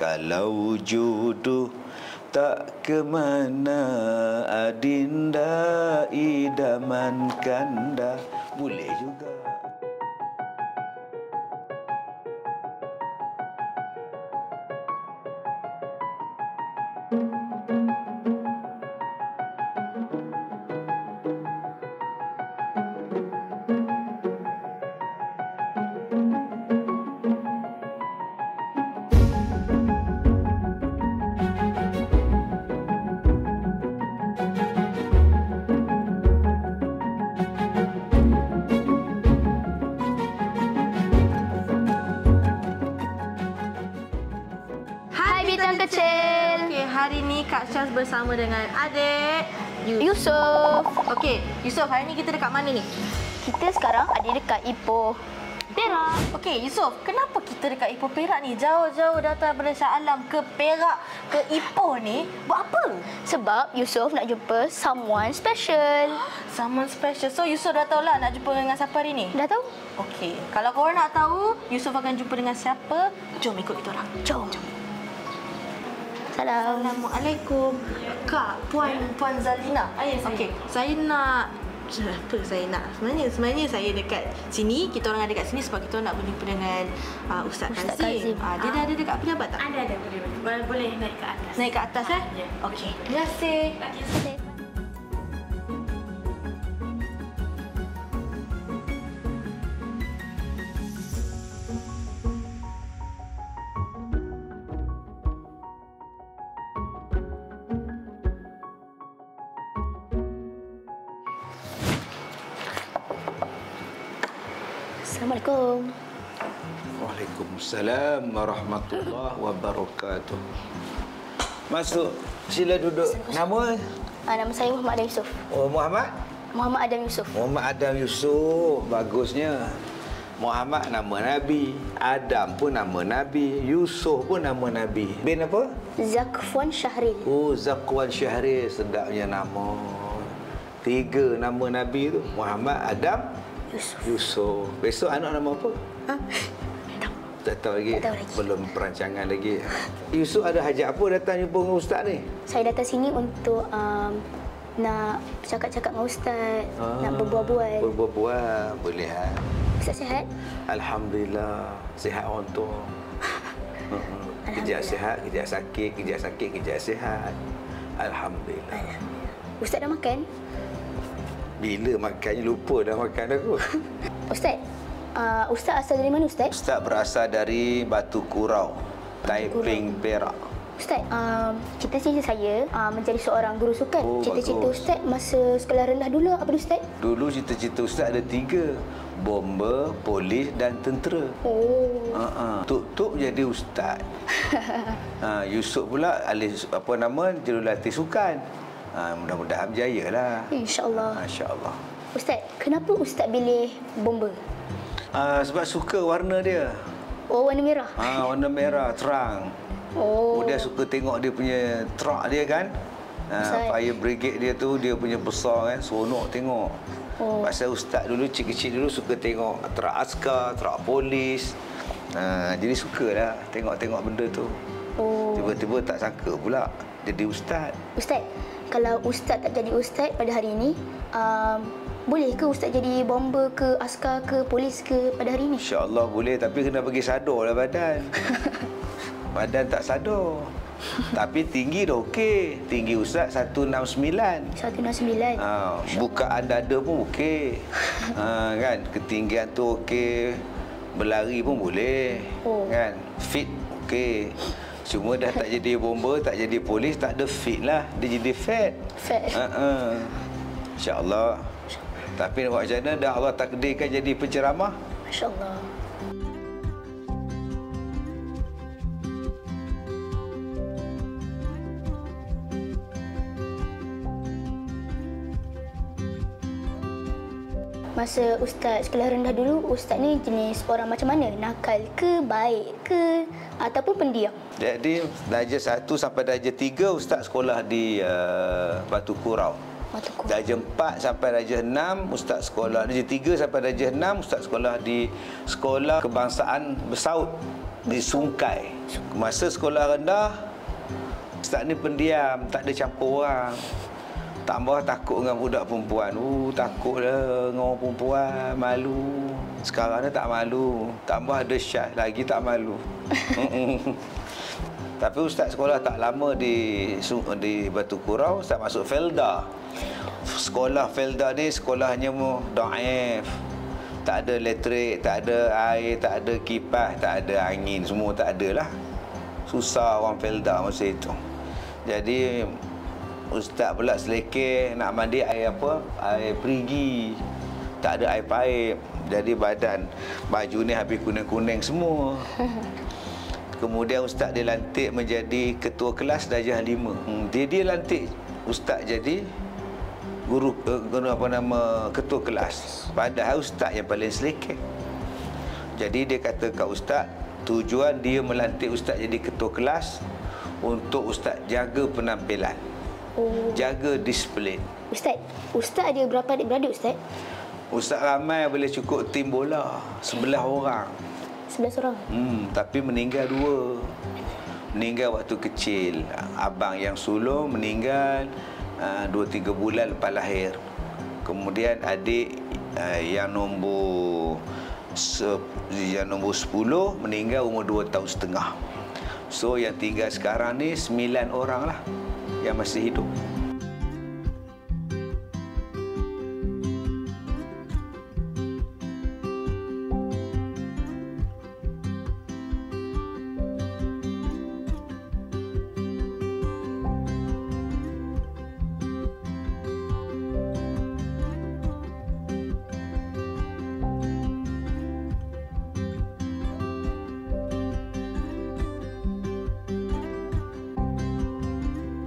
kalau jodoh tak ke mana adinda idaman kanda boleh juga bersama dengan adik Yusof. Okey, Yusof, hari ni kita dekat mana ni? Kita sekarang ada dekat Ipoh. Perak. Okey, Yusof, kenapa kita dekat Ipoh Perak ni? Jauh-jauh datang dari Shah Alam ke Perak, ke Ipoh ni. Buat apa? Sebab Yusof nak jumpa someone special. Someone special. So, Yusof dah tahu lah nak jumpa dengan siapa hari ni? Dah tahu? Okey, kalau korang nak tahu Yusof akan jumpa dengan siapa, jom ikut kita orang. Jom. Salam. Assalamualaikum. Kak, Puan Puan Zalina. Ah, ya, saya. Okey, saya nak apa saya nak sebenarnya sebenarnya saya dekat sini kita orang ada dekat sini sebab kita orang nak berjumpa dengan uh, Ustaz, Ustaz Kazim. Kazim. Ah, dia Ah. dah ada dekat pejabat tak? Ada, ada. Boleh, boleh. Boleh naik ke atas. Naik ke atas eh? Ya. Okey. Terima kasih. Okey, Assalamualaikum. Waalaikumsalam warahmatullahi wabarakatuh. Masuk. Sila duduk. Nama? Ah, nama saya Muhammad Adam Yusof. Oh, Muhammad? Muhammad Adam Yusof. Muhammad Adam Yusuf. Bagusnya. Muhammad nama Nabi. Adam pun nama Nabi. Yusuf pun nama Nabi. Bin apa? Zakfwan Syahril. Oh, Zakwan Syahrir. Sedapnya nama. Tiga nama Nabi tu. Muhammad, Adam, Yusof. Yusuf. Besok anak nama apa? Ha? Tak tahu lagi. Tak tahu lagi. Belum perancangan lagi. Yusuf ada hajat apa datang jumpa dengan ustaz ni? Saya datang sini untuk um, nak cakap-cakap dengan Ustaz, nak berbual-bual. Berbual-bual. Boleh ha? Ustaz sihat? Alhamdulillah. Sihat orang tua. Mm-mm. Kejap sihat, kejap sakit, kejap sakit, kejap sihat. Alhamdulillah. Ustaz dah makan? Bila makannya lupa dah makan aku. Ustaz, uh, Ustaz asal dari mana Ustaz? Ustaz berasal dari Batu Kurau, Taiping, Perak. Ustaz, um, cita-cita saya uh, menjadi seorang guru sukan. Oh, cita-cita bagus. Ustaz masa sekolah rendah dulu apa Ustaz? Dulu cita-cita Ustaz ada tiga. Bomber, polis dan tentera. Oh, Uh-uh. Tuk-tuk jadi ustaz. ha, Yusuf pula alih apa nama jurulatih sukan. Ha, mudah-mudahan berjaya lah. insya-Allah. Masya-Allah. Ustaz, kenapa Ustaz pilih bomber? Ha, sebab suka warna dia. Oh, warna merah. Ha, warna merah terang. Oh, Kemudian suka tengok dia punya truck dia kan. Ha, fire brigade dia tu dia punya besar kan. Seronok tengok. Oh. Pasal ustaz dulu kecil-kecil dulu suka tengok truck askar, truck polis. Ha, jadi sukalah tengok-tengok benda tu. oh. Tiba-tiba tak sangka pula jadi ustaz. Ustaz, kalau Ustaz tak jadi Ustaz pada hari ini, um, boleh ke Ustaz jadi bomber ke, askar ke, polis ke pada hari ini? InsyaAllah boleh tapi kena bagi sadar lah badan. badan tak sadar. tapi tinggi dah okey. Tinggi ustaz 169. 169. Ha, bukaan dada pun okey. Ha, kan ketinggian tu okey. Berlari pun boleh. Oh. Kan? Fit okey. Cuma dah tak jadi bomber, tak jadi polis, tak ada fit lah. Dia jadi fat. Fat. Ha uh InsyaAllah. Tapi nak buat macam mana dah Allah takdirkan jadi penceramah. Masya-Allah. Masa Ustaz sekolah rendah dulu, Ustaz ni jenis orang macam mana? Nakal ke, baik ke, ataupun pendiam? Jadi darjah 1 sampai darjah 3 ustaz sekolah di uh, Batu Kurau. Batu Kurau. Darjah 4 sampai darjah 6 ustaz sekolah. Darjah 3 sampai darjah 6 ustaz sekolah di Sekolah Kebangsaan Bersaut. disungkai. Masa sekolah rendah, Ustaz ni pendiam, tak ada campur orang. Tambah takut dengan budak perempuan. Uh, takut dengan orang perempuan, malu. Sekarang ni tak malu. Tambah ada syat lagi tak malu. Tapi ustaz sekolah tak lama di di Batu Kurau, ustaz masuk Felda. Sekolah Felda ni sekolahnya mu daif. Tak ada elektrik, tak ada air, tak ada kipas, tak ada angin, semua tak ada lah. Susah orang Felda masa itu. Jadi ustaz pula selekeh nak mandi air apa? Air perigi. Tak ada air paip. Jadi badan baju ni habis kuning-kuning semua. Kemudian ustaz dilantik menjadi ketua kelas darjah 5. Hmm, dia dia lantik ustaz jadi guru, uh, guru apa nama ketua kelas. Padahal ustaz yang paling selekeh. Jadi dia kata kat ustaz, tujuan dia melantik ustaz jadi ketua kelas untuk ustaz jaga penampilan. Oh. Jaga disiplin. Ustaz, Ustaz ada berapa adik-beradik Ustaz? Ustaz ramai boleh cukup tim bola. Sebelah orang. 11 orang. Hmm, tapi meninggal dua. Meninggal waktu kecil. Abang yang sulung meninggal uh, dua tiga bulan lepas lahir. Kemudian adik uh, yang nombor se, yang nombor 10 meninggal umur dua tahun setengah. So yang tinggal sekarang ni sembilan orang lah yang masih hidup.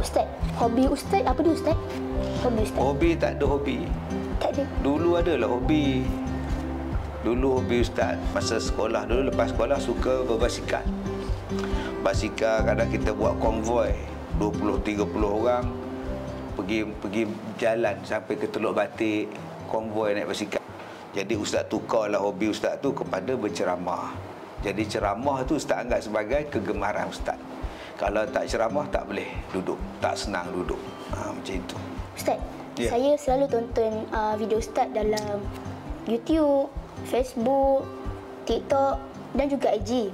Ustaz, hobi Ustaz apa dia Ustaz? Hobi Ustaz? Hobi tak ada hobi. Tak ada. Dulu adalah hobi. Dulu hobi ustaz masa sekolah. Dulu lepas sekolah suka berbasikal. Basikal kadang kita buat konvoi 20 30 orang pergi pergi jalan sampai ke Teluk Batik konvoi naik basikal. Jadi ustaz tukarlah hobi ustaz tu kepada berceramah. Jadi ceramah tu ustaz anggap sebagai kegemaran ustaz. Kalau tak ceramah tak boleh duduk, tak senang duduk. Ha, macam itu. Ustaz, Ya. saya selalu tonton uh, video Ustaz dalam YouTube, Facebook, TikTok dan juga IG.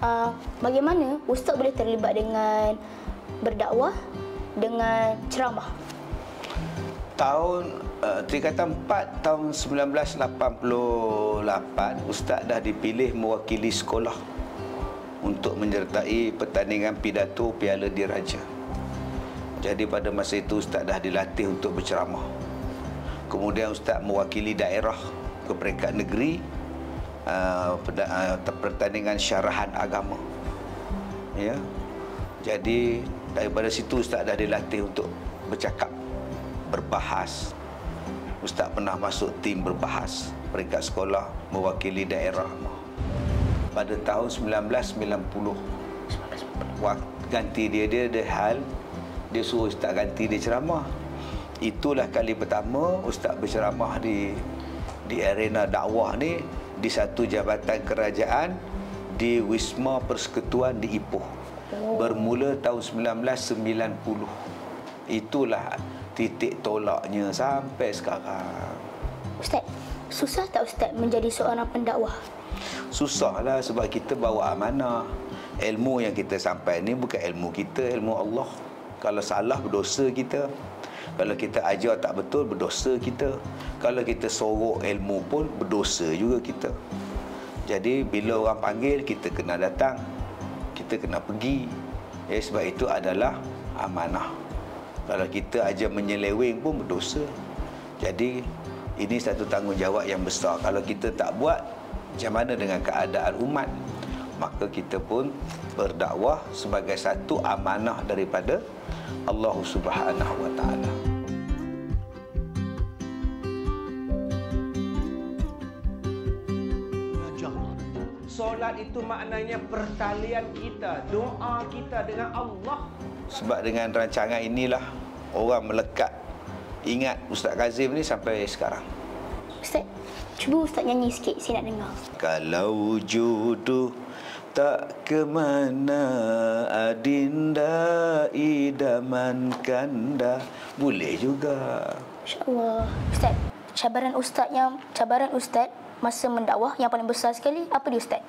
Uh, bagaimana Ustaz boleh terlibat dengan berdakwah dengan ceramah? tahun uh, Tingkatan 4 tahun 1988 Ustaz dah dipilih mewakili sekolah untuk menyertai pertandingan pidato Piala Diraja. Jadi pada masa itu Ustaz dah dilatih untuk berceramah. Kemudian Ustaz mewakili daerah ke peringkat negeri uh, pertandingan syarahan agama. Ya. Jadi daripada situ Ustaz dah dilatih untuk bercakap, berbahas. Ustaz pernah masuk tim berbahas peringkat sekolah mewakili daerah pada tahun 1990 waktu ganti dia dia ada hal. Dia suruh ustaz ganti dia ceramah. Itulah kali pertama ustaz berceramah di di arena dakwah ni di satu jabatan kerajaan di Wisma Persekutuan di Ipoh. Bermula tahun 1990 itulah titik tolaknya sampai sekarang. Ustaz, susah tak Ustaz menjadi seorang pendakwah? Susahlah sebab kita bawa amanah. Ilmu yang kita sampai ni bukan ilmu kita, ilmu Allah. Kalau salah berdosa kita. Kalau kita ajar tak betul berdosa kita. Kalau kita sorok ilmu pun berdosa juga kita. Jadi bila orang panggil kita kena datang. Kita kena pergi. Eh, sebab itu adalah amanah. Kalau kita ajar menyeleweng pun berdosa. Jadi ini satu tanggungjawab yang besar. Kalau kita tak buat, macam mana dengan keadaan umat? Maka kita pun berdakwah sebagai satu amanah daripada Allah Subhanahu Wa Taala. Solat itu maknanya pertalian kita, doa kita dengan Allah. Sebab dengan rancangan inilah orang melekat ingat Ustaz Kazim ni sampai sekarang. Ustaz, cuba Ustaz nyanyi sikit, saya nak dengar. Kalau jodoh Tak ke mana adinda idaman kanda. Boleh juga. InsyaAllah. Ustaz, cabaran Ustaz yang cabaran Ustaz masa mendakwah yang paling besar sekali apa dia Ustaz?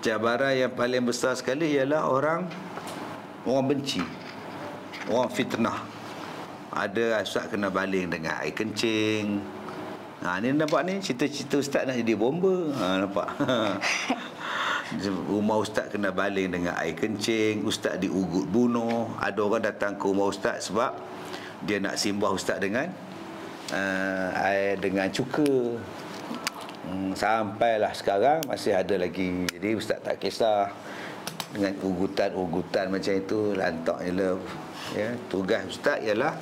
Cabaran yang paling besar sekali ialah orang orang benci. Orang fitnah. Ada Ustaz kena baling dengan air kencing. Ha, ni nampak ni cita-cita Ustaz nak jadi bomba. Ha, nampak. rumah Ustaz kena baling dengan air kencing. Ustaz diugut bunuh. Ada orang datang ke rumah Ustaz sebab dia nak simbah Ustaz dengan uh, air dengan cuka. Hmm, sampailah sekarang masih ada lagi. Jadi ustaz tak kisah dengan ugutan-ugutan macam itu lantak je lah. Ya, tugas ustaz ialah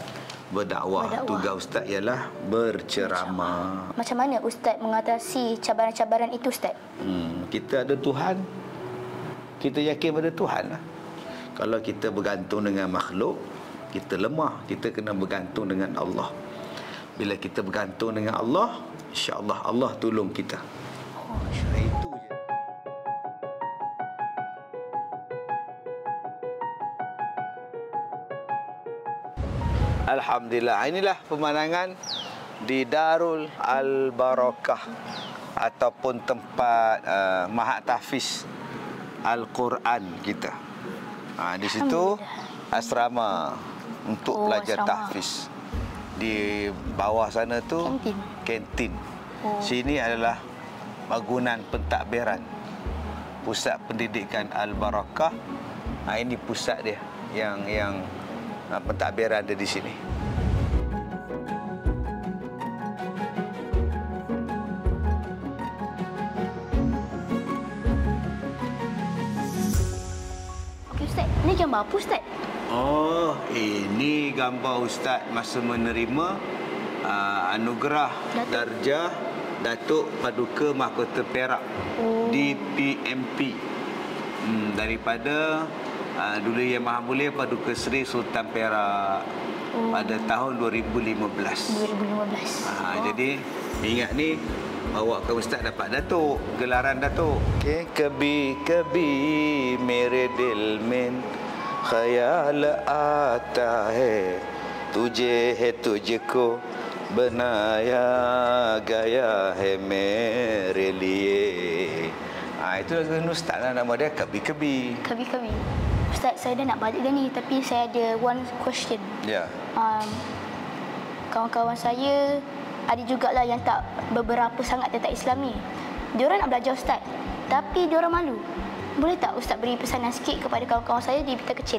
berdakwah. Berdakwah. Tugas ustaz ialah berceramah. Macam mana Ustaz mengatasi cabaran-cabaran itu Ustaz? Hmm, kita ada Tuhan. Kita yakin pada Tuhan lah. Kalau kita bergantung dengan makhluk, kita lemah. Kita kena bergantung dengan Allah. Bila kita bergantung dengan Allah, insya-Allah Allah tolong kita. Oh, Alhamdulillah. Inilah pemandangan di Darul Al-Barakah ataupun tempat uh, Mahat Tahfiz Al-Quran kita. Ha, di situ asrama untuk Oh, pelajar asrama. tahfiz. Di bawah sana tu Kantin. kantin. Oh. Sini adalah bangunan pentadbiran. Pusat Pendidikan Al-Barakah. Ha, ini pusat dia yang yang pentadbiran ada di sini. Okey Ustaz, ni gambar apa Ustaz? Oh, ini gambar Ustaz masa menerima uh, anugerah Datuk. darjah Datuk Paduka Mahkota Perak Oh. DPMP hmm, daripada uh, Dulu Yang Maha Mulia Paduka Seri Sultan Perak Oh. pada tahun 2015. 2015. Ha, jadi ingat ni bawa ke ustaz dapat datuk, gelaran datuk. Okey, kebi kebi mere dil mein khayal aata hai tujhe hai tujhko banaya gaya hai mere liye. Ha, itu lagu ustaz lah nama dia kebi kebi. Kabi-kabi. Ustaz, saya dah nak balik dah ni tapi saya ada one question. Ya. Um, kawan-kawan saya ada jugalah yang tak beberapa sangat tentang Islam ni. Diorang nak belajar Ustaz. Tapi diorang malu. Boleh tak Ustaz beri pesanan sikit kepada kawan-kawan saya di Pita Kecil?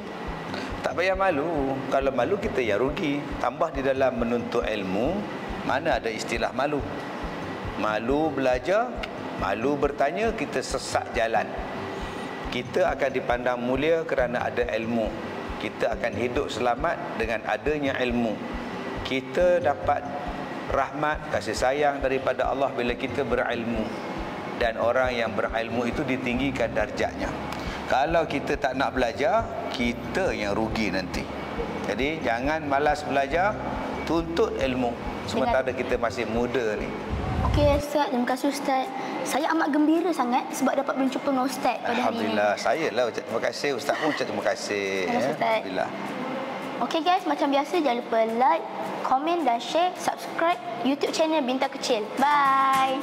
Tak payah malu. Kalau malu kita yang rugi. Tambah di dalam menuntut ilmu, mana ada istilah malu. Malu belajar, malu bertanya, kita sesat jalan. Kita akan dipandang mulia kerana ada ilmu. Kita akan hidup selamat dengan adanya ilmu. Kita dapat rahmat, kasih sayang daripada Allah bila kita berilmu. Dan orang yang berilmu itu ditinggikan darjatnya. Kalau kita tak nak belajar, kita yang rugi nanti. Jadi jangan malas belajar, tuntut ilmu. Sementara kita masih muda ni. Okey Ustaz, terima kasih Ustaz. Saya amat gembira sangat sebab dapat berjumpa dengan Ustaz pada hari ini. Alhamdulillah. Saya lah ucap terima kasih. Ustaz pun ucap terima kasih. Terima kasih, ya. Ustaz. Alhamdulillah. Okey guys, macam biasa jangan lupa like, komen dan share, subscribe YouTube channel Bintang Kecil. Bye.